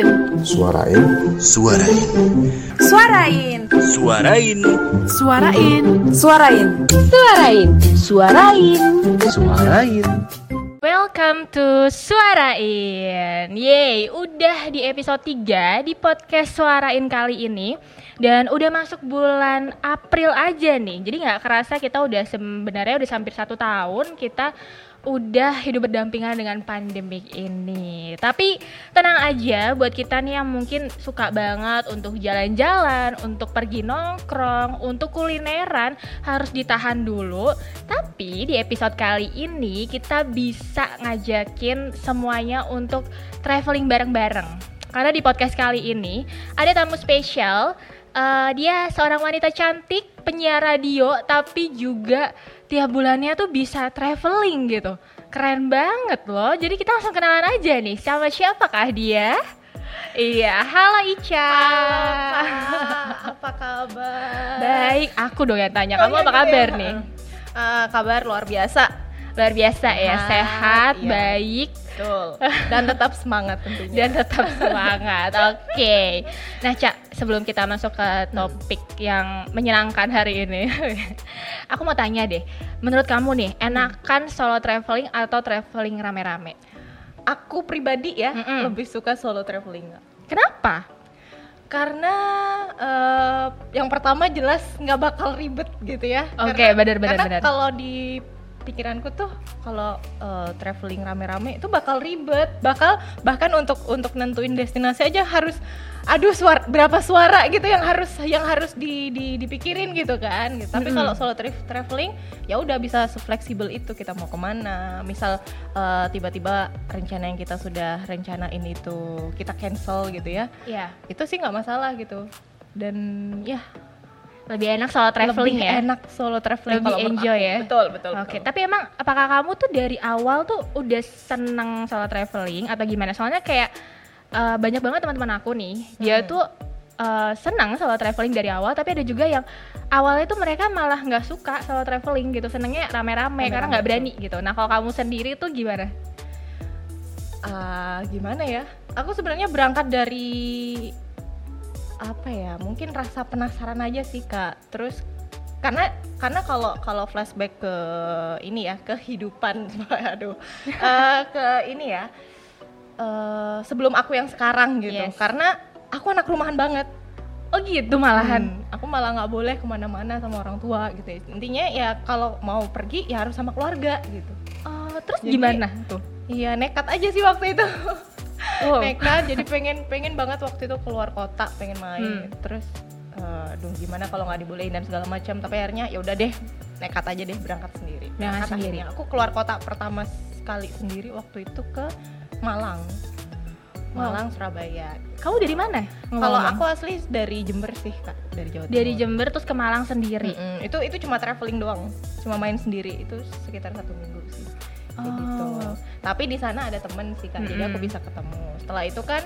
Suarain. Suarain. Suarain. Suarain. Suarain. Suarain. Suarain. Suarain. Suarain. Suarain. Welcome to Suarain. Yeay, udah di episode 3 di podcast Suarain kali ini dan udah masuk bulan April aja nih. Jadi nggak kerasa kita udah sebenarnya udah hampir satu tahun kita udah hidup berdampingan dengan pandemik ini. Tapi tenang aja buat kita nih yang mungkin suka banget untuk jalan-jalan, untuk pergi nongkrong, untuk kulineran harus ditahan dulu. Tapi di episode kali ini kita bisa ngajakin semuanya untuk traveling bareng-bareng. Karena di podcast kali ini ada tamu spesial. Uh, dia seorang wanita cantik, penyiar radio, tapi juga tiap bulannya tuh bisa traveling gitu. Keren banget loh. Jadi kita langsung kenalan aja nih. Sama siapakah dia? Iya, halo Ica. Halo, apa kabar? Baik, aku dong yang tanya. Kamu Oh, iya, apa gitu kabar ya. nih? Eh, kabar luar biasa. Luar biasa ya, Sehat, sehat, iya. baik, Betul. Dan tetap semangat tentunya. dan tetap semangat. Oke. Nah, Cak, sebelum kita masuk ke topik yang menyenangkan hari ini, aku mau tanya deh. Menurut kamu nih, enakan solo traveling atau traveling rame-rame? aku pribadi ya Mm-mm. lebih suka solo traveling. Kenapa? Karena eh, yang pertama jelas nggak bakal ribet gitu ya. Oke, Karena- benar, benar, karena benar. kalau di pikiranku tuh kalau eh, traveling rame-rame itu bakal ribet, bakal bahkan untuk untuk nentuin destinasi aja harus aduh suara berapa suara gitu yang harus yang harus di, di- dipikirin gitu kan. Gitu. tapi kalau solo tra- traveling ya udah bisa sefleksibel itu kita mau ke mana. Misal eh, tiba-tiba rencana yang kita sudah rencanain itu kita cancel gitu ya. Iya. itu sih nggak masalah gitu. Dan ya Lebih enak solo traveling lebih ya? enak solo traveling Lebih enjoy aku. ya? betul betul Oke, betul. tapi emang apakah kamu tuh dari awal tuh udah seneng solo traveling atau gimana? Soalnya kayak eh, banyak banget teman-teman aku nih, dia Hmm. tuh eh, senang solo traveling dari awal, tapi ada juga yang awalnya tuh mereka malah nggak suka solo traveling gitu, senengnya rame-rame karena nggak berani gitu. Nah kalau kamu sendiri tuh gimana? Ah, gimana ya aku sebenarnya berangkat dari apa ya mungkin rasa penasaran aja sih kak terus karena karena kalau kalau flashback ke ini ya kehidupan aduh Eh, ke ini ya eh, sebelum aku yang sekarang gitu Yes. karena aku anak rumahan banget Oh gitu malahan. Hmm, aku malah nggak boleh ke mana-mana sama orang tua gitu ya. intinya ya kalau mau pergi ya harus sama keluarga gitu Oh, terus Jadi- gimana tuh? iya nekat aja sih waktu itu Wow. nekat jadi pengen pengen banget waktu itu keluar kota pengen main Hmm. terus eh, aduh gimana kalau nggak dibolehin dan segala macam tapi akhirnya ya udah deh nekat aja deh berangkat sendiri Berangkat Berangkat sendiri. akhirnya. aku keluar kota pertama sekali sendiri waktu itu ke Malang Malang Surabaya Kamu dari mana? kalau aku asli dari Jember sih kak dari Jawa Timur dari Jember terus ke Malang sendiri. Mm-mm. itu itu cuma traveling doang cuma main sendiri itu sekitar satu minggu sih Gitu tapi di sana ada temen sih kak. Jadi aku bisa ketemu. Setelah itu kan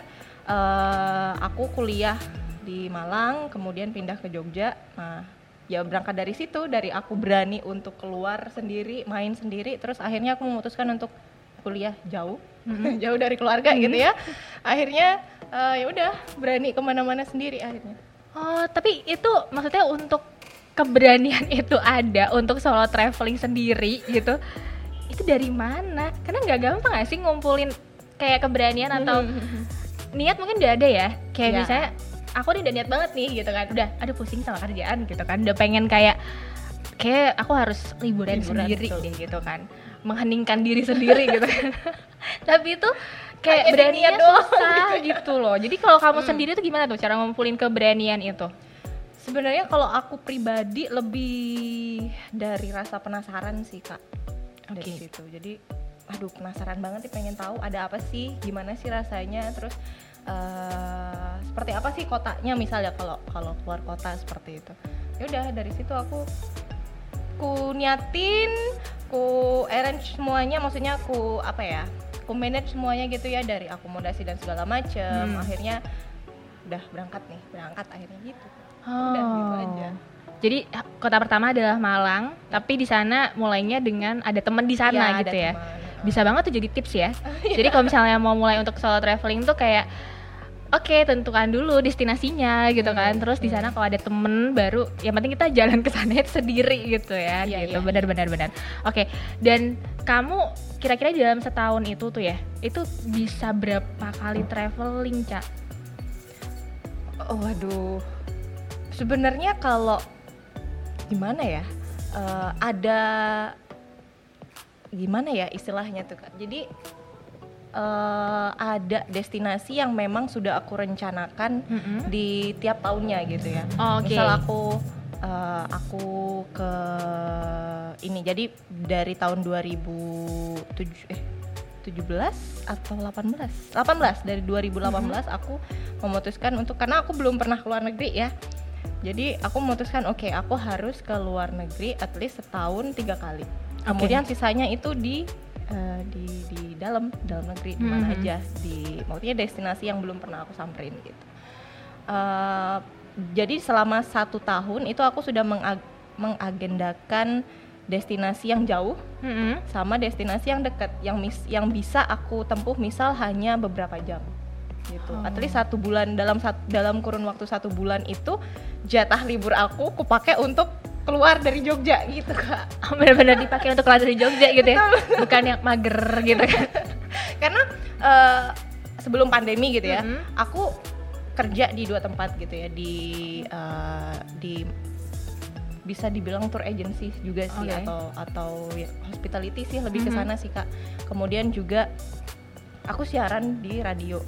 eh, aku kuliah di Malang kemudian pindah ke Jogja. Nah ya berangkat dari situ dari aku berani untuk keluar sendiri main sendiri terus akhirnya aku memutuskan untuk kuliah jauh. Jauh dari keluarga gitu ya. Akhirnya eh, ya udah berani ke mana-mana sendiri akhirnya. Oh, tapi itu maksudnya untuk keberanian itu ada untuk solo traveling sendiri gitu. Itu dari mana? Karena nggak gampang gak sih ngumpulin kayak keberanian atau niat mungkin udah ada ya. Kayak Iya. misalnya aku nih udah niat banget nih gitu kan. Udah ada pusing sama kerjaan gitu kan. Udah pengen kayak kayak aku harus liburan, Liburan, sendiri betul. deh gitu kan. Mengheningkan diri sendiri gitu kan. Tapi itu kayak beraninya susah gitu ya. gitu loh. Jadi kalau kamu sendiri tuh gimana tuh cara ngumpulin keberanian itu? Sebenarnya kalau aku pribadi lebih dari rasa penasaran sih kak dari Oke. situ. Jadi, aduh penasaran banget sih pengen tahu ada apa sih, gimana sih rasanya, terus eh, seperti apa sih kotanya misalnya kalau kalau keluar kota seperti itu. Ya udah dari situ aku ku niatin, ku arrange semuanya, maksudnya ku apa ya, ku manage semuanya gitu ya dari akomodasi dan segala macam. Hmm. Akhirnya udah berangkat nih, berangkat akhirnya gitu. Udah gitu aja. Jadi kota pertama adalah Malang, tapi di sana mulainya dengan ada temen di sana Ya, gitu ya. Bisa banget tuh jadi tips ya. jadi kalau misalnya mau mulai untuk solo traveling tuh kayak Oke, tentukan dulu destinasinya gitu Hmm, kan. Terus di sana kalau ada temen baru, yang penting kita jalan ke sana sendiri gitu ya. Iya, gitu. iya. Benar benar benar. Oke. Dan kamu kira-kira dalam setahun itu tuh ya, itu bisa berapa kali traveling, Cak? Oh, waduh. Sebenarnya kalau gimana ya? Eh, ada gimana ya istilahnya tuh kak. Jadi eh, ada destinasi yang memang sudah aku rencanakan Mm-mm. di tiap tahunnya gitu ya. Oke. Misal aku eh, aku ke ini jadi dari tahun 2007 eh 17 atau 18 18 dari 2018 aku memutuskan untuk karena aku belum pernah keluar negeri ya jadi aku memutuskan oke aku harus ke luar negeri at least setahun tiga kali kemudian sisanya itu di eh, di di dalam dalam negeri di mana Mhm. aja di maksudnya destinasi yang belum pernah aku samperin gitu Eh, jadi selama satu tahun itu aku sudah mengag- mengagendakan destinasi yang jauh Mm-mm. sama destinasi yang dekat yang mis yang bisa aku tempuh misal hanya beberapa jam gitu. At least satu bulan dalam dalam kurun waktu satu bulan itu jatah libur aku kupakai untuk keluar dari Jogja gitu kak. Oh, benar-benar dipakai untuk keluar dari Jogja gitu ya. Bukan yang mager gitu kan. Karena eh, sebelum pandemi gitu ya, Mhm. aku kerja di dua tempat gitu ya di eh, di bisa dibilang tour agency juga sih Oke. atau atau ya, hospitality sih lebih ke Mhm. sana sih kak. Kemudian juga aku siaran di radio.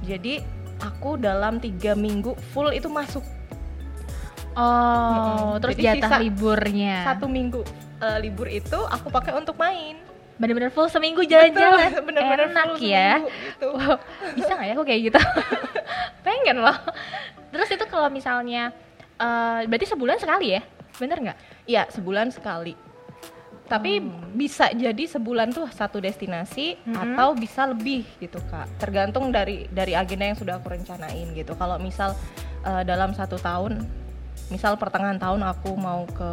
Jadi aku dalam tiga minggu full itu masuk Oh, Mm-mm. terus Jadi jatah sisa liburnya. satu minggu eh, libur itu aku pakai untuk main. Bener-bener full seminggu jalan-jalan. Bener-bener Enak full ya. seminggu gitu. Wow, bisa nggak ya aku kayak gitu? Pengen loh. Terus itu kalau misalnya, eh, berarti sebulan sekali ya? Bener nggak? Iya, sebulan sekali. Tapi Hmm. bisa jadi sebulan tuh satu destinasi Mhm. atau bisa lebih gitu kak. Tergantung dari dari agenda yang sudah aku rencanain gitu. Kalau misal eh, dalam satu tahun, misal pertengahan tahun aku mau ke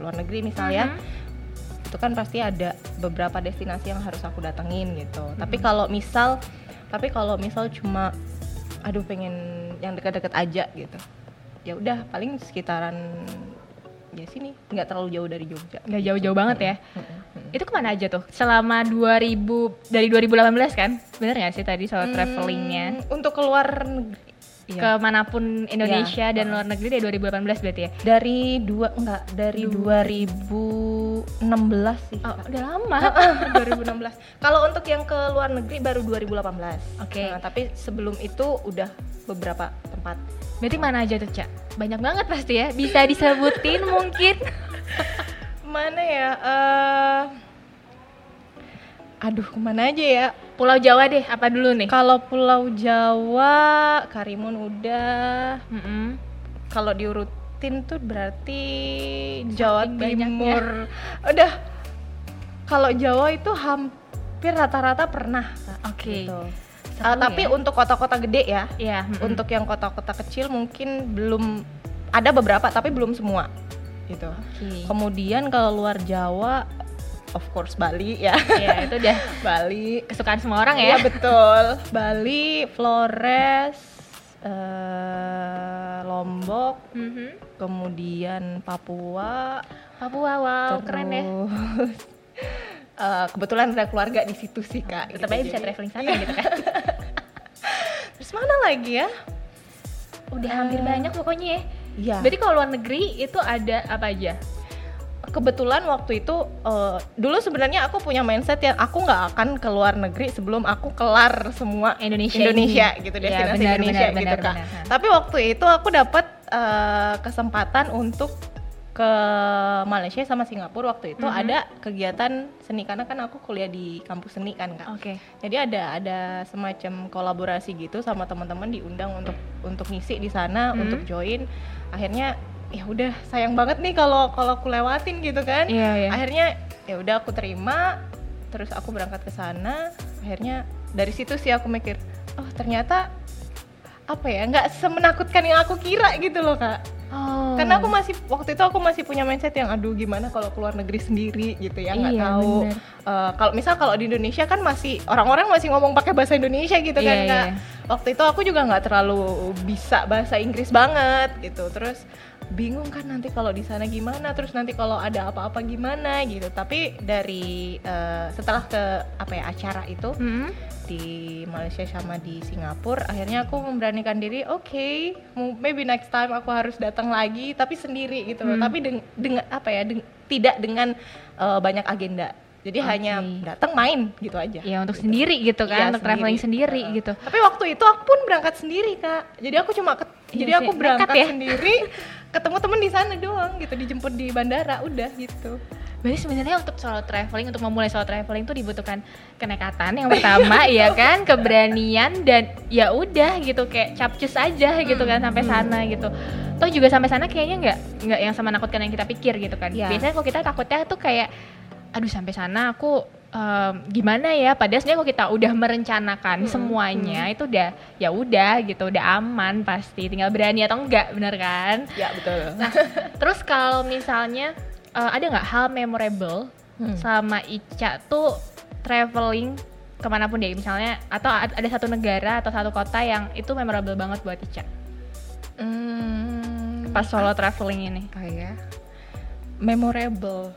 luar negeri misalnya, Mhm. itu kan pasti ada beberapa destinasi yang harus aku datengin gitu. Tapi Mhm. kalau misal, tapi kalau misal cuma, aduh pengen yang dekat-dekat aja gitu, ya udah paling sekitaran ya sini, nggak terlalu jauh dari Jogja. Nggak jauh-jauh banget ya? Mm-mm. Itu ke mana aja tuh? Selama 2000, dari 2018 kan? Bener nggak sih tadi soal Hmm, travelingnya? Untuk keluar negeri, iya. Ke mana pun Indonesia Iya, dan luar negeri dari 2018 berarti ya? dari dua enggak dari 2016 sih. Oh, udah lama. 2016. Kalau untuk yang ke luar negeri baru 2018. Oke. Nah, tapi sebelum itu udah beberapa tempat. Berarti mana aja tuh, Cak? Banyak banget pasti ya. Bisa disebutin mungkin. Mana ya? eh aduh, ke mana aja ya? Pulau Jawa deh, apa dulu nih? Kalau Pulau Jawa, Karimun udah. Mm-mm. Kalau diurutin tuh berarti Jawa Saking. Timur. Udah. Kalau Jawa itu hampir rata-rata pernah. Oke. gitu. Seru Eh, tapi ya. untuk kota-kota gede ya, Iya. mm-mm. untuk yang kota-kota kecil mungkin belum ada beberapa tapi belum semua gitu. Oke. Kemudian kalau luar Jawa of course Bali ya. Iya, itu udah Bali. kesukaan semua orang Iya ya. betul. Bali, Flores, eh, Lombok, Mhm. kemudian Papua. Papua, wow, keren ya. terus, eh, kebetulan ada keluarga di situ sih kak. Tetap gitu. aja bisa Jadi- traveling sana Iya. gitu kan. Terus mana lagi ya? Udah hampir banyak pokoknya ya. Iya. Berarti kalau luar negeri itu ada apa aja? Kebetulan waktu itu eh, dulu sebenarnya aku punya mindset yang aku nggak akan ke luar negeri sebelum aku kelar semua Indonesia Indonesia ini. gitu Iya, destinasi benar, Indonesia benar, gitu benar, kak. benar. Tapi waktu itu aku dapat eh, kesempatan untuk ke Malaysia sama Singapura waktu itu Mhm. ada kegiatan seni karena kan aku kuliah di kampus seni kan kak. Oke. Jadi ada ada semacam kolaborasi gitu sama teman-teman diundang untuk untuk ngisi di sana Hmm. untuk join. Akhirnya ya udah sayang banget nih kalau kalau aku lewatin gitu kan. Iya, iya. Akhirnya ya udah aku terima terus aku berangkat ke sana. Akhirnya dari situ sih aku mikir, oh ternyata apa ya nggak semenakutkan yang aku kira gitu loh kak. Oh. Karena aku masih waktu itu aku masih punya mindset yang aduh gimana kalau keluar negeri sendiri gitu ya nggak Iya, tahu. bener. Eh, kalau misal kalau di Indonesia kan masih orang-orang masih ngomong pakai bahasa Indonesia gitu kan Iya, kak. iya. Waktu itu aku juga nggak terlalu bisa bahasa Inggris banget gitu terus bingung kan nanti kalau di sana gimana terus nanti kalau ada apa-apa gimana gitu tapi dari eh, setelah ke apa ya acara itu Hmm. di Malaysia sama di Singapura akhirnya aku memberanikan diri oke mu- maybe next time aku harus datang lagi tapi sendiri gitu Hmm. tapi deng- dengan apa ya deng- tidak dengan eh, banyak agenda jadi Oke. hanya datang main gitu aja Ya untuk sendiri gitu kan, Iya, untuk traveling sendiri Heeh. gitu. tapi waktu itu aku pun berangkat sendiri kak jadi aku cuma ke- Iya jadi aku berangkat ya. sendiri ketemu temen di sana doang gitu dijemput di bandara udah gitu Berarti sebenarnya untuk solo traveling, untuk memulai solo traveling itu dibutuhkan kenekatan yang pertama, ya kan, keberanian dan ya udah gitu kayak capcus aja gitu kan sampai sana gitu. Toh juga sampai sana kayaknya nggak nggak yang sama nakutkan yang kita pikir gitu kan. Iya. Biasanya kalau kita takutnya tuh kayak aduh sampai sana aku em, gimana ya? Padahal sebenarnya kalau kita udah merencanakan semuanya itu udah ya udah gitu udah aman pasti. Tinggal berani atau enggak bener kan? Ya betul. Nah, terus kalau misalnya eh, ada nggak hal memorable Hmm. sama Ica tuh traveling ke mana pun deh? Misalnya atau ada satu negara atau satu kota yang itu memorable banget buat Ica? Hmm, pas solo traveling ini. Apa ya memorable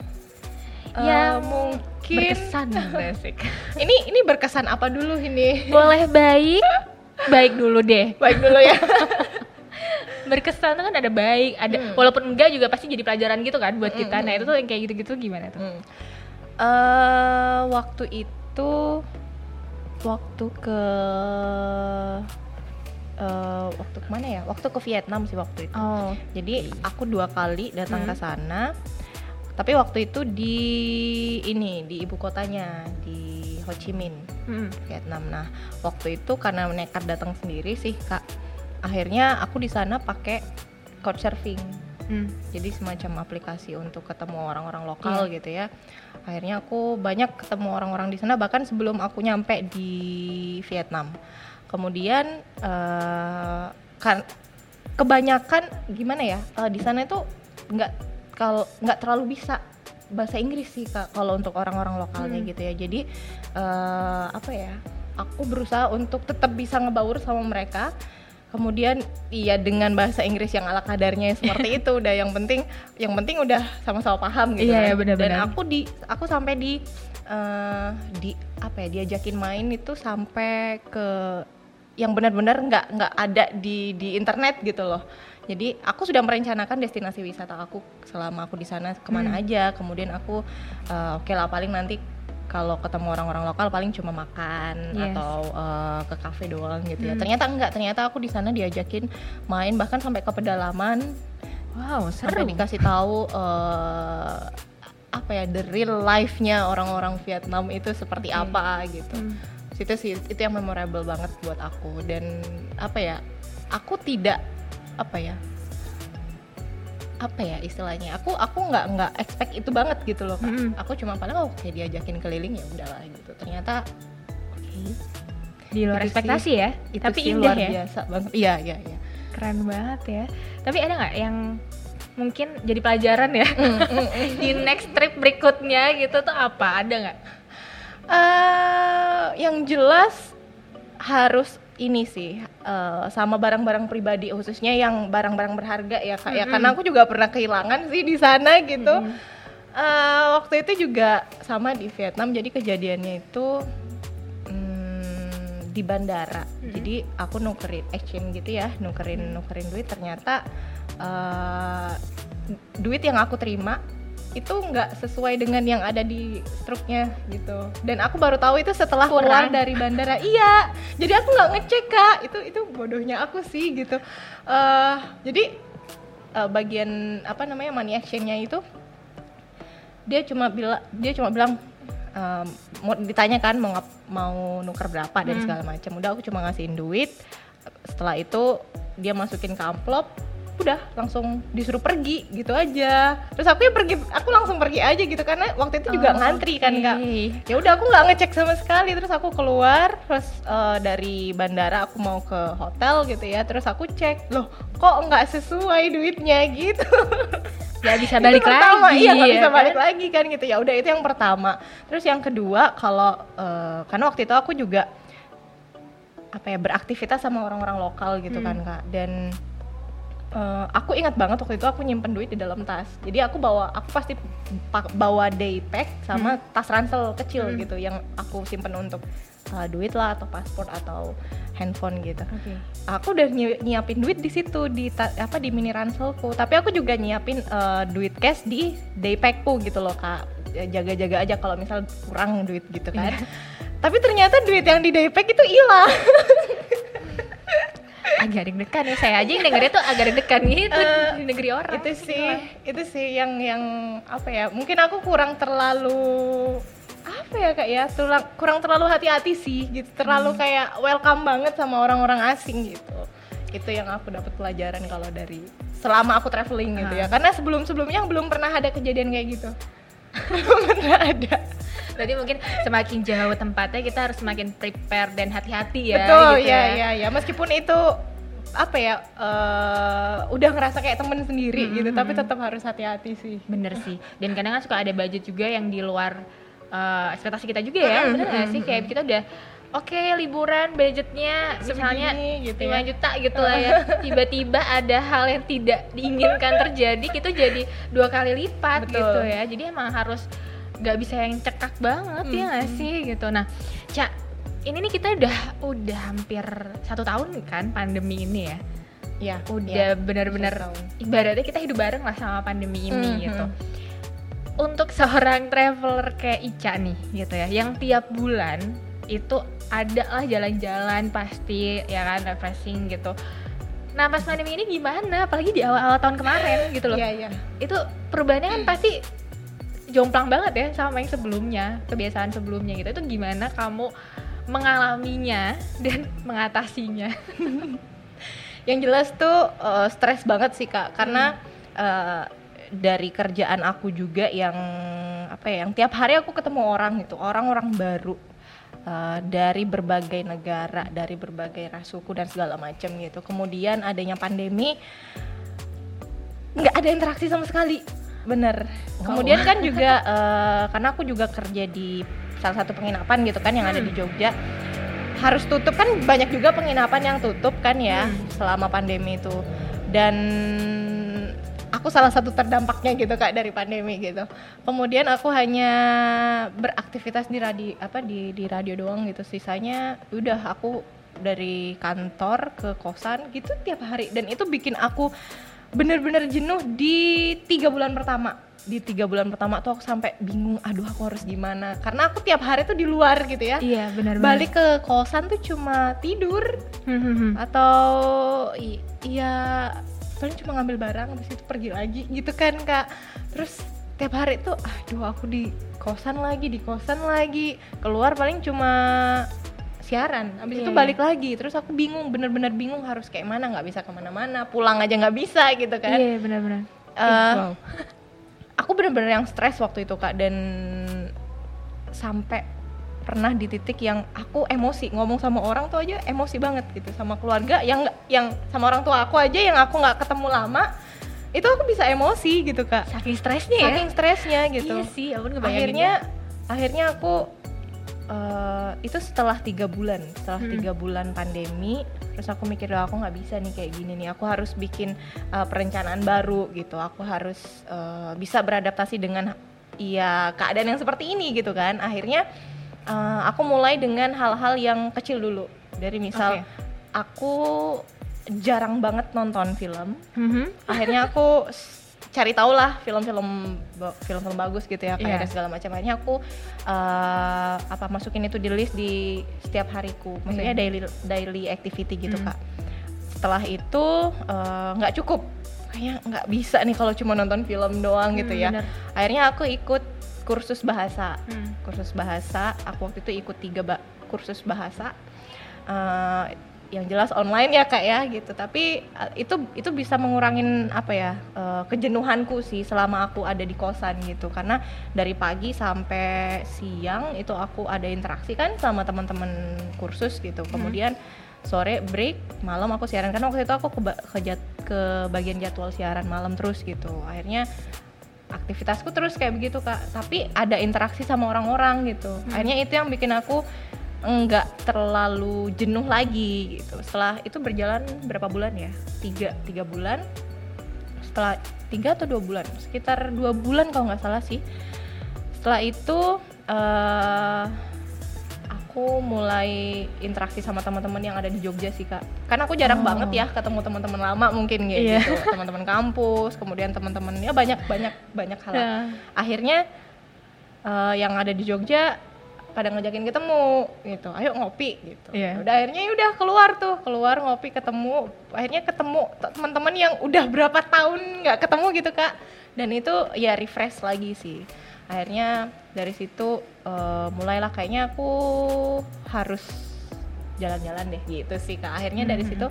Ya, Eh, mungkin. berkesan basic. Ini ini berkesan apa dulu ini? Boleh baik baik dulu deh. Baik dulu ya. Berkesan tuh kan ada baik ada walaupun enggak juga pasti jadi pelajaran gitu kan buat kita. Nah itu tuh yang kayak gitu-gitu gimana tuh? Hmm. Eh, waktu itu waktu ke eh, waktu ke mana ya? Waktu ke Vietnam sih waktu itu. Oh. Jadi aku dua kali datang Hmm. ke sana tapi waktu itu di ini di ibu kotanya di Ho Chi Minh mm. Vietnam. Nah, waktu itu karena nekat datang sendiri sih, Kak. Akhirnya aku di sana pakai couchsurfing. Hmm. Jadi semacam aplikasi untuk ketemu orang-orang lokal gitu ya. Akhirnya aku banyak ketemu orang-orang di sana bahkan sebelum aku nyampe di Vietnam. Kemudian eh, kan kebanyakan gimana ya? eh, di sana itu nggak kalau nggak terlalu bisa bahasa Inggris sih kak kalau untuk orang-orang lokalnya Hmm. gitu ya jadi eh, apa ya aku berusaha untuk tetap bisa ngebaur sama mereka kemudian iya dengan bahasa Inggris yang ala kadarnya seperti itu udah yang penting yang penting udah sama-sama paham gitu Iya, kan. iya, benar-benar. dan aku di aku sampai di eh, di apa ya diajakin main itu sampai ke yang benar-benar nggak nggak ada di di internet gitu loh jadi aku sudah merencanakan destinasi wisata aku selama aku di sana ke mana Hmm. aja kemudian aku eh, oke lah paling nanti kalau ketemu orang-orang lokal paling cuma makan Yes. atau eh, ke kafe doang gitu ya Hmm. ternyata enggak ternyata aku di sana diajakin main bahkan sampai ke pedalaman wow sampai dikasih tahu eh, apa ya the real life-nya orang-orang Vietnam itu seperti Oke. apa gitu Hmm. itu sih itu yang memorable banget buat aku dan apa ya aku tidak apa ya apa ya istilahnya aku aku nggak nggak expect itu banget gitu loh Kak. Mm-mm. aku cuma paling oh kayak diajakin keliling ya udahlah gitu. Ternyata oke. Di luar Itu ekspektasi sih- ya? itu tapi sih indah luar ya? biasa banget. Iya iya iya. Keren banget ya. Tapi ada nggak yang mungkin jadi pelajaran ya? Di next trip berikutnya gitu tuh apa? Ada nggak? Eh yang jelas harus ini sih eh, sama barang-barang pribadi khususnya yang barang-barang berharga ya kak ya. Mm-mm. karena aku juga pernah kehilangan sih di sana gitu. Eh, waktu itu juga sama di Vietnam jadi kejadiannya itu mm, di bandara. Jadi aku nukerin exchange gitu ya nukerin nukerin duit. Ternyata eh, duit yang aku terima itu nggak sesuai dengan yang ada di struknya gitu. Dan aku baru tahu itu setelah keluar Kurang. dari bandara. Iya. Jadi aku nggak ngecek kak. Itu itu bodohnya aku sih gitu. Eh jadi eh, bagian apa namanya money exchange-nya itu dia cuma bilang dia cuma bilang mau ditanya kan mau mau nuker berapa dan Hmm. segala macam. Udah aku cuma ngasihin duit. Setelah itu dia masukin ke amplop udah langsung disuruh pergi gitu aja. Terus aku ya pergi aku langsung pergi aja gitu karena waktu itu juga Oh, ngantri kan oke. kak ya udah aku nggak ngecek sama sekali. Terus aku keluar terus eh, dari bandara aku mau ke hotel gitu ya. Terus aku cek loh kok nggak sesuai duitnya gitu. Nggak bisa balik pertama, lagi iya nggak ya bisa kan? balik lagi kan gitu. Ya udah itu yang pertama. Terus yang kedua kalau eh, karena waktu itu aku juga apa ya beraktivitas sama orang-orang lokal gitu Hmm. kan kak. Dan eh, aku ingat banget waktu itu aku nyimpen duit di dalam tas. Jadi aku bawa aku pasti bawa day pack sama tas ransel kecil Hmm. gitu yang aku simpen untuk eh, duit lah atau paspor atau handphone gitu. Oke. aku udah nyi- nyiapin duit di situ di apa di mini ranselku. Tapi aku juga nyiapin eh, duit cash di daypackku gitu loh kak. Ya, jaga-jaga aja kalau misal kurang duit gitu kan. Tapi ternyata duit yang di daypack itu hilang agak deg-degan ya saya aja yang dengernya tuh agak deg-degan gitu Eh, di negeri orang itu sih itu sih yang yang apa ya mungkin aku kurang terlalu apa ya kak ya tulang- kurang terlalu hati-hati sih gitu. Terlalu kayak welcome banget sama orang-orang asing gitu. Itu yang aku dapat pelajaran kalau dari selama aku traveling gitu ya. Karena sebelum sebelumnya belum pernah ada kejadian kayak gitu. Belum pernah ada Berarti mungkin semakin jauh tempatnya kita harus semakin prepare dan hati-hati ya. betul gitu ya ya ya meskipun itu apa ya eh, udah ngerasa kayak temen sendiri gitu tapi tetap harus hati-hati sih Bener sih. Dan kadang kan suka ada budget juga yang di luar eh, ekspektasi kita juga ya. Bener gak sih? Kayak kita udah Oke liburan budgetnya misalnya Segini gitu 5 ya. juta gitu lah ya Tiba-tiba ada hal yang tidak diinginkan terjadi Itu jadi dua kali lipat Betul. gitu ya Jadi emang harus nggak bisa yang cekak banget ya nggak sih gitu Nah Cak ini nih kita udah udah hampir satu tahun kan pandemi ini ya ya udah ya, benar-benar ibaratnya kita hidup bareng lah sama pandemi ini Mhm. gitu. Untuk seorang traveler kayak Ica nih gitu ya, yang tiap bulan itu ada lah jalan-jalan pasti ya kan refreshing gitu. Nah pas pandemi ini gimana? Apalagi di awal-awal tahun kemarin gitu loh. Iya, iya. Itu perubahannya kan pasti jomplang banget ya sama yang sebelumnya, kebiasaan sebelumnya gitu. Itu gimana kamu mengalaminya dan mengatasinya? Yang jelas tuh eh, stres banget sih kak, karena eh, dari kerjaan aku juga yang apa ya, yang tiap hari aku ketemu orang gitu, orang-orang baru eh, dari berbagai negara, dari berbagai ras suku dan segala macam gitu. Kemudian adanya pandemi, nggak ada interaksi sama sekali, bener. Kemudian kan juga eh, karena aku juga kerja di salah satu penginapan gitu kan yang ada di Jogja harus tutup kan banyak juga penginapan yang tutup kan ya selama pandemi itu. Dan aku salah satu terdampaknya gitu kak dari pandemi gitu. Kemudian aku hanya beraktivitas di radio apa di di radio doang gitu. Sisanya udah aku dari kantor ke kosan gitu tiap hari. Dan itu bikin aku bener-bener jenuh di tiga bulan pertama. Di tiga bulan pertama tuh aku sampai bingung aduh aku harus gimana? Karena aku tiap hari tuh di luar gitu ya. Iya benar balik ke kosan tuh cuma tidur. Atau i- iya paling cuma ngambil barang habis itu pergi lagi gitu kan kak. Terus tiap hari tuh aduh aku di kosan lagi di kosan lagi. Keluar paling cuma siaran habis Iya, itu iya. balik lagi terus aku bingung bener-bener bingung harus kayak mana nggak bisa ke mana-mana pulang aja nggak bisa gitu kan Iya benar-benar. Eh, wow. aku bener-bener yang stres waktu itu kak dan sampai pernah di titik yang aku emosi ngomong sama orang tuh aja emosi banget gitu sama keluarga yang yang sama orang tua aku aja yang aku nggak ketemu lama itu aku bisa emosi gitu kak Saking stresnya ya. saking stresnya gitu Iya sih, kebayangin. akhirnya akhirnya aku eh, itu setelah tiga bulan setelah Hmm. tiga bulan pandemi terus aku mikir "Duh, aku nggak bisa nih kayak gini nih aku harus bikin eh, perencanaan baru gitu aku harus eh, bisa beradaptasi dengan ya keadaan yang seperti ini gitu kan akhirnya eh, aku mulai dengan hal-hal yang kecil dulu dari misal Oke. aku jarang banget nonton film Mhm. akhirnya aku cari tahu lah film-film film-film bagus gitu ya kayak Iya. dan segala macam akhirnya aku eh, apa masukin itu di list di setiap hariku maksudnya Oke. daily daily activity gitu Hmm. kak setelah itu eh, nggak cukup kayaknya nggak bisa nih kalau cuma nonton film doang gitu Hmm, ya bener. akhirnya aku ikut kursus bahasa Hmm. kursus bahasa aku waktu itu ikut tiga ba- kursus bahasa Eh, yang jelas online ya kak ya gitu. Tapi eh, itu itu bisa mengurangin apa ya eh, kejenuhanku sih selama aku ada di kosan gitu. Karena dari pagi sampai siang itu aku ada interaksi kan sama teman-teman kursus gitu. Kemudian sore break malam aku siaran. Karena waktu itu aku ke, ke, ke bagian jadwal siaran malam terus gitu. Akhirnya aktivitasku terus kayak begitu kak. Tapi ada interaksi sama orang-orang gitu. Akhirnya itu yang bikin aku nggak terlalu jenuh lagi gitu. Setelah itu berjalan berapa bulan ya? Tiga tiga bulan. Setelah tiga atau dua bulan? Sekitar dua bulan kalau nggak salah sih. Setelah itu eh aku mulai interaksi sama teman-teman yang ada di Jogja sih kak. Karena aku jarang Oh. banget ya ketemu teman-teman lama mungkin Iya. gitu. Teman-teman kampus kemudian teman-teman ya banyak banyak banyak hal. Akhirnya eh, yang ada di Jogja pada ngajakin ketemu gitu. Ayo ngopi gitu. Iya. udah akhirnya ya udah keluar tuh. Keluar ngopi ketemu. Akhirnya ketemu teman-teman yang udah berapa tahun nggak ketemu gitu kak. Dan itu ya refresh lagi sih. Akhirnya dari situ eh, mulailah kayaknya aku harus jalan-jalan deh gitu sih kak. Akhirnya dari situ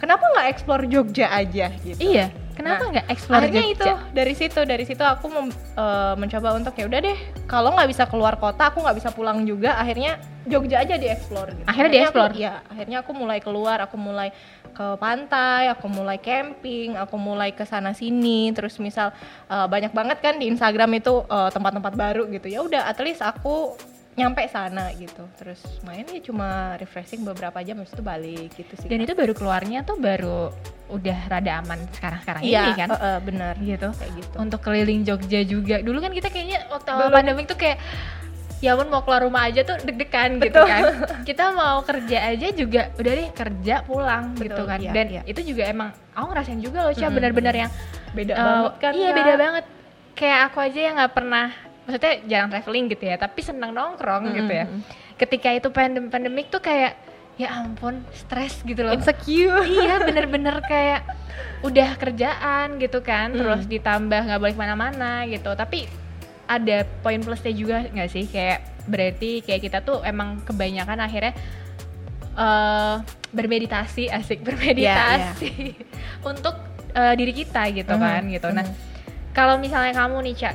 kenapa nggak explore Jogja aja gitu Iya, kenapa Nah, nggak explore akhirnya Jogja? itu dari situ dari situ aku mem- eh, mencoba untuk ya udah deh kalau nggak bisa keluar kota aku nggak bisa pulang juga akhirnya Jogja aja dieksplor gitu Akhirnya aku- dieksplor? iya akhirnya aku mulai keluar aku mulai ke pantai aku mulai camping aku mulai ke sana sini terus misal eh, banyak banget kan di Instagram itu eh, tempat-tempat baru gitu ya udah at least aku nyampe sana gitu terus main ya cuma refreshing beberapa jam habis itu balik gitu sih Dan itu baru keluarnya tuh baru udah rada aman sekarang-sekarang iya ini kan? eh, eh, benar gitu. kayak gitu Untuk keliling Jogja juga. Dulu kan kita kayaknya waktu awal Dulu. pandemi tuh kayak ya ampun mau keluar rumah aja tuh deg-degan gitu kan. Kita mau kerja aja juga udah deh kerja pulang gitu Betul, kan. iya, Dan iya. itu juga emang aku ngerasain juga loh Cia Mm-mm. benar-benar yang beda eh, banget kan Iya Kak? beda banget. Kayak aku aja yang nggak pernah maksudnya jarang traveling gitu ya, tapi senang nongkrong gitu ya. Ketika itu pandem pandemik tuh kayak ya ampun stres gitu loh. insecure iya bener-bener kayak udah kerjaan gitu kan Hmm. terus ditambah nggak boleh ke mana-mana gitu tapi ada poin plusnya juga nggak sih kayak berarti kayak kita tuh emang kebanyakan akhirnya eh bermeditasi asik bermeditasi untuk eh, diri kita gitu Mhm, kan gitu nah mhm. kalau misalnya kamu nih Cak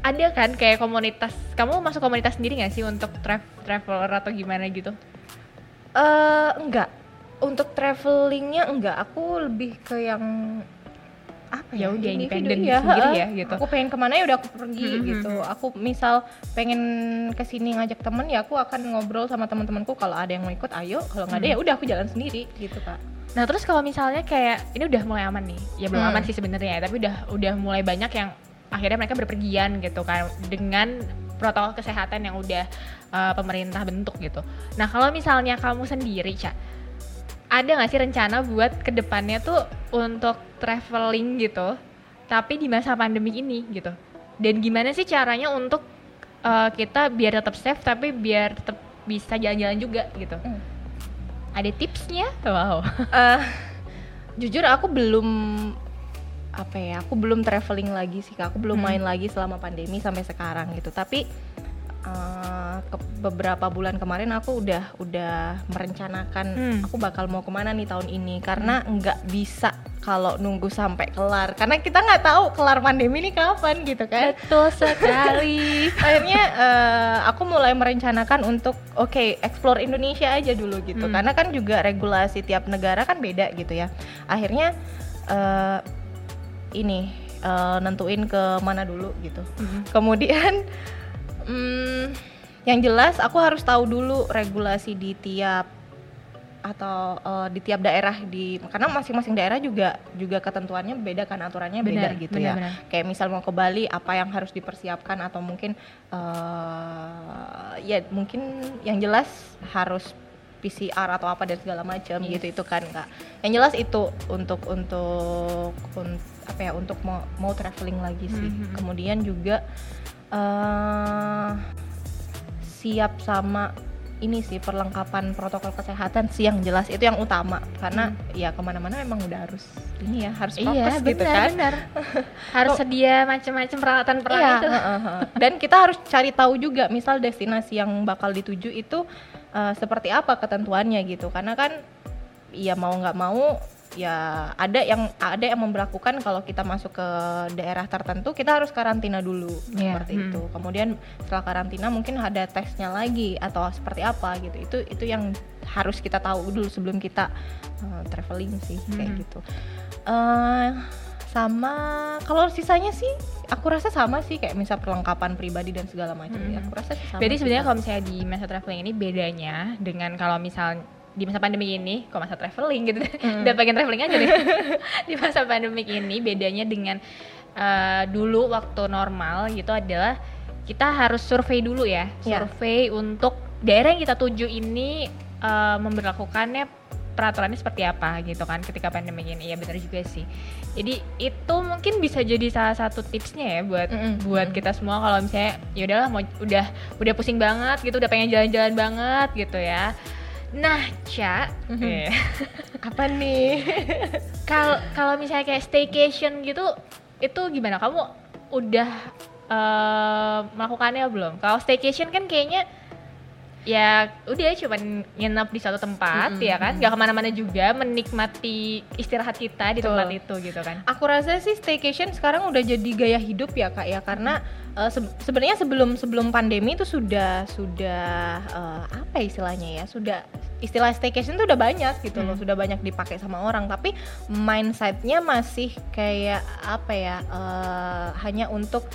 ada kan kayak komunitas kamu masuk komunitas sendiri nggak sih untuk tra- traveler atau gimana gitu? Eh, enggak. Untuk travelingnya enggak. Aku lebih ke yang apa Ya ya, udah, independen iya, sendiri heeh. ya, gitu. aku pengen ke mana ya udah aku pergi Mhm, gitu. Aku misal pengen ke sini ngajak temen ya aku akan ngobrol sama teman-temanku kalau ada yang mau ikut ayo. Kalau nggak ada Hmm. ya udah aku jalan sendiri gitu kak. Nah terus kalau misalnya kayak ini udah mulai aman nih, ya belum Hmm. aman sih sebenarnya, ya, tapi udah udah mulai banyak yang akhirnya mereka berpergian gitu kan dengan protokol kesehatan yang udah uh, pemerintah bentuk gitu. Nah kalau misalnya kamu sendiri, Ca, ada nggak sih rencana buat ke depannya tuh untuk traveling gitu, tapi di masa pandemi ini gitu? Dan gimana sih caranya untuk uh, kita biar tetap safe tapi biar tetap bisa jalan-jalan juga gitu? Hmm. Ada tipsnya? Wow. Eh, jujur aku belum apa ya aku belum traveling lagi sih Kak. aku belum Hmm. main lagi selama pandemi sampai sekarang gitu tapi eh, ke- beberapa bulan kemarin aku udah udah merencanakan Hmm. aku bakal mau ke mana nih tahun ini karena nggak bisa kalau nunggu sampai kelar karena kita nggak tahu kelar pandemi ini kapan gitu kan Betul sekali. akhirnya eh, aku mulai merencanakan untuk oke explore Indonesia aja dulu gitu Hmm. karena kan juga regulasi tiap negara kan beda gitu ya akhirnya eh, ini eh, nentuin ke mana dulu gitu. Kemudian hmm, yang jelas aku harus tahu dulu regulasi di tiap atau eh, di tiap daerah di karena masing-masing daerah juga juga ketentuannya beda kan aturannya beda Benar, gitu benar, ya. benar. kayak misal mau ke Bali apa yang harus dipersiapkan? Atau mungkin eh, ya mungkin yang jelas harus PCR atau apa dan segala macam Yes. gitu itu kan kak. Yang jelas itu untuk untuk un- apa ya untuk mau mau traveling lagi sih Mhm. kemudian juga eh siap sama ini sih perlengkapan protokol kesehatan sih yang jelas itu yang utama karena ya ke mana-mana emang udah harus ini ya harus Hmm. iya, prokes gitu kan benar. Harus sedia macam-macam peralatan perang Iya, itu. Dan kita harus cari tahu juga, misal destinasi yang bakal dituju itu eh, seperti apa ketentuannya gitu. Karena kan, ya mau nggak mau, ya ada yang ada yang memperlakukan kalau kita masuk ke daerah tertentu kita harus karantina dulu Iya, seperti hmm. itu. Kemudian setelah karantina mungkin ada tesnya lagi atau seperti apa gitu. Itu itu yang harus kita tahu dulu sebelum kita eh, traveling sih kayak Hmm. gitu. Eh sama kalau sisanya sih aku rasa sama sih kayak misal perlengkapan pribadi dan segala macam ya Mhm. aku rasa sih sama sih, sebenarnya kalau misalnya di masa traveling ini bedanya dengan kalau misal di masa pandemi ini, kok masa traveling gitu, Hmm. udah pengen traveling aja deh. di masa pandemi ini bedanya dengan eh, dulu waktu normal gitu adalah kita harus survei dulu ya, Iya. survei untuk daerah yang kita tuju ini eh, memberlakukannya peraturannya seperti apa gitu kan ketika pandemi ini ya benar juga sih jadi itu mungkin bisa jadi salah satu tipsnya ya buat Mm-mm. buat Mm-mm. kita semua kalau misalnya ya udahlah mau udah udah pusing banget gitu udah pengen jalan-jalan banget gitu ya nah Ca. Eh, apa nih? Kalau kalau misalnya kayak staycation gitu itu gimana? Kamu udah eh, melakukannya belum? Kalau staycation kan kayaknya ya udah cuman nginep di satu tempat Mm-mm, ya kan? Nggak ke mana-mana juga menikmati istirahat kita di Betul. tempat itu gitu kan? Aku rasa sih staycation sekarang udah jadi gaya hidup ya kak ya. Karena eh, se- sebenarnya sebelum sebelum pandemi itu sudah sudah eh, apa istilahnya ya? Sudah istilah staycation tuh udah banyak gitu loh. Hmm. sudah banyak dipakai sama orang. Tapi mindsetnya masih kayak apa ya eh, hanya untuk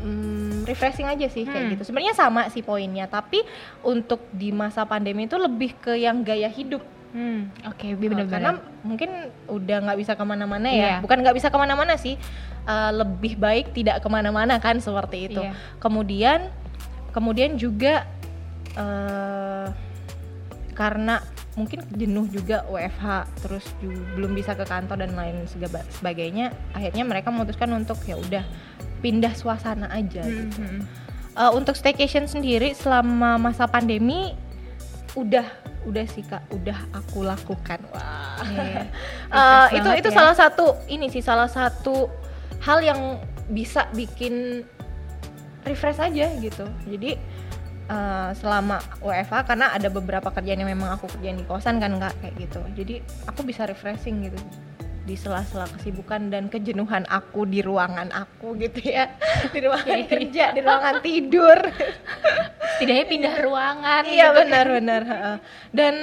mm, refreshing aja sih kayak Hmm. gitu sebenarnya sama sih poinnya tapi untuk di masa pandemi itu lebih ke yang gaya hidup hmm oke Uh, benar-benar karena mungkin udah nggak bisa ke mana-mana ya Iya. bukan nggak bisa ke mana-mana sih uh, lebih baik tidak ke mana-mana kan seperti itu Iya. kemudian kemudian juga uh, karena mungkin jenuh juga WFH terus ju- belum bisa ke kantor dan lain sebagainya akhirnya mereka memutuskan untuk ya udah pindah suasana aja Hmm, gitu. Uh, untuk staycation sendiri selama masa pandemi udah udah sih kak. Udah aku lakukan. Wah. Iya. Eh, Refresh itu itu ya. salah satu ini sih salah satu hal yang bisa bikin refresh aja gitu. Jadi eh, selama WFH karena ada beberapa kerjaan yang memang aku kerjain di kosan kan kak kayak gitu. Jadi aku bisa refreshing gitu di sela-sela kesibukan dan kejenuhan aku di ruangan aku gitu ya di ruangan Iya. kerja di ruangan tidur setidaknya pindah ruangan iya gitu. benar-benar heeh. dan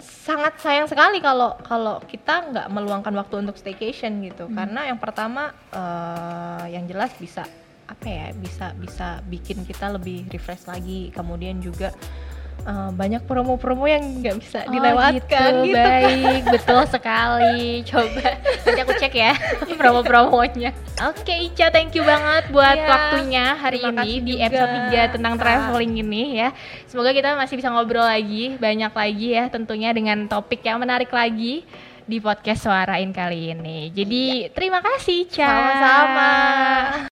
sangat sayang sekali kalau kalau kita nggak meluangkan waktu untuk staycation gitu Hmm. karena yang pertama eh, yang jelas bisa apa ya bisa bisa bikin kita lebih refresh lagi kemudian juga eh, banyak promo-promo yang nggak bisa Oh, dilewatkan gitu, gitu, baik betul sekali. Coba nanti aku cek ya promo-promonya. Oke Ica thank you banget buat Iya, waktunya hari ini di juga, episode 3 tentang Kak. traveling ini ya. Semoga kita masih bisa ngobrol lagi banyak lagi ya tentunya dengan topik yang menarik lagi di podcast Suarain kali ini. Jadi terima kasih Ica. Iya.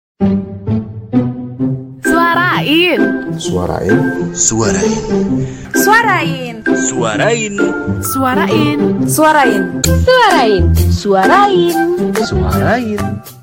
Sama-sama Suarain. Suarain. Suarain. Suarain. Suarain. Suarain. Suarain. Suarain. Suarain. Suarain.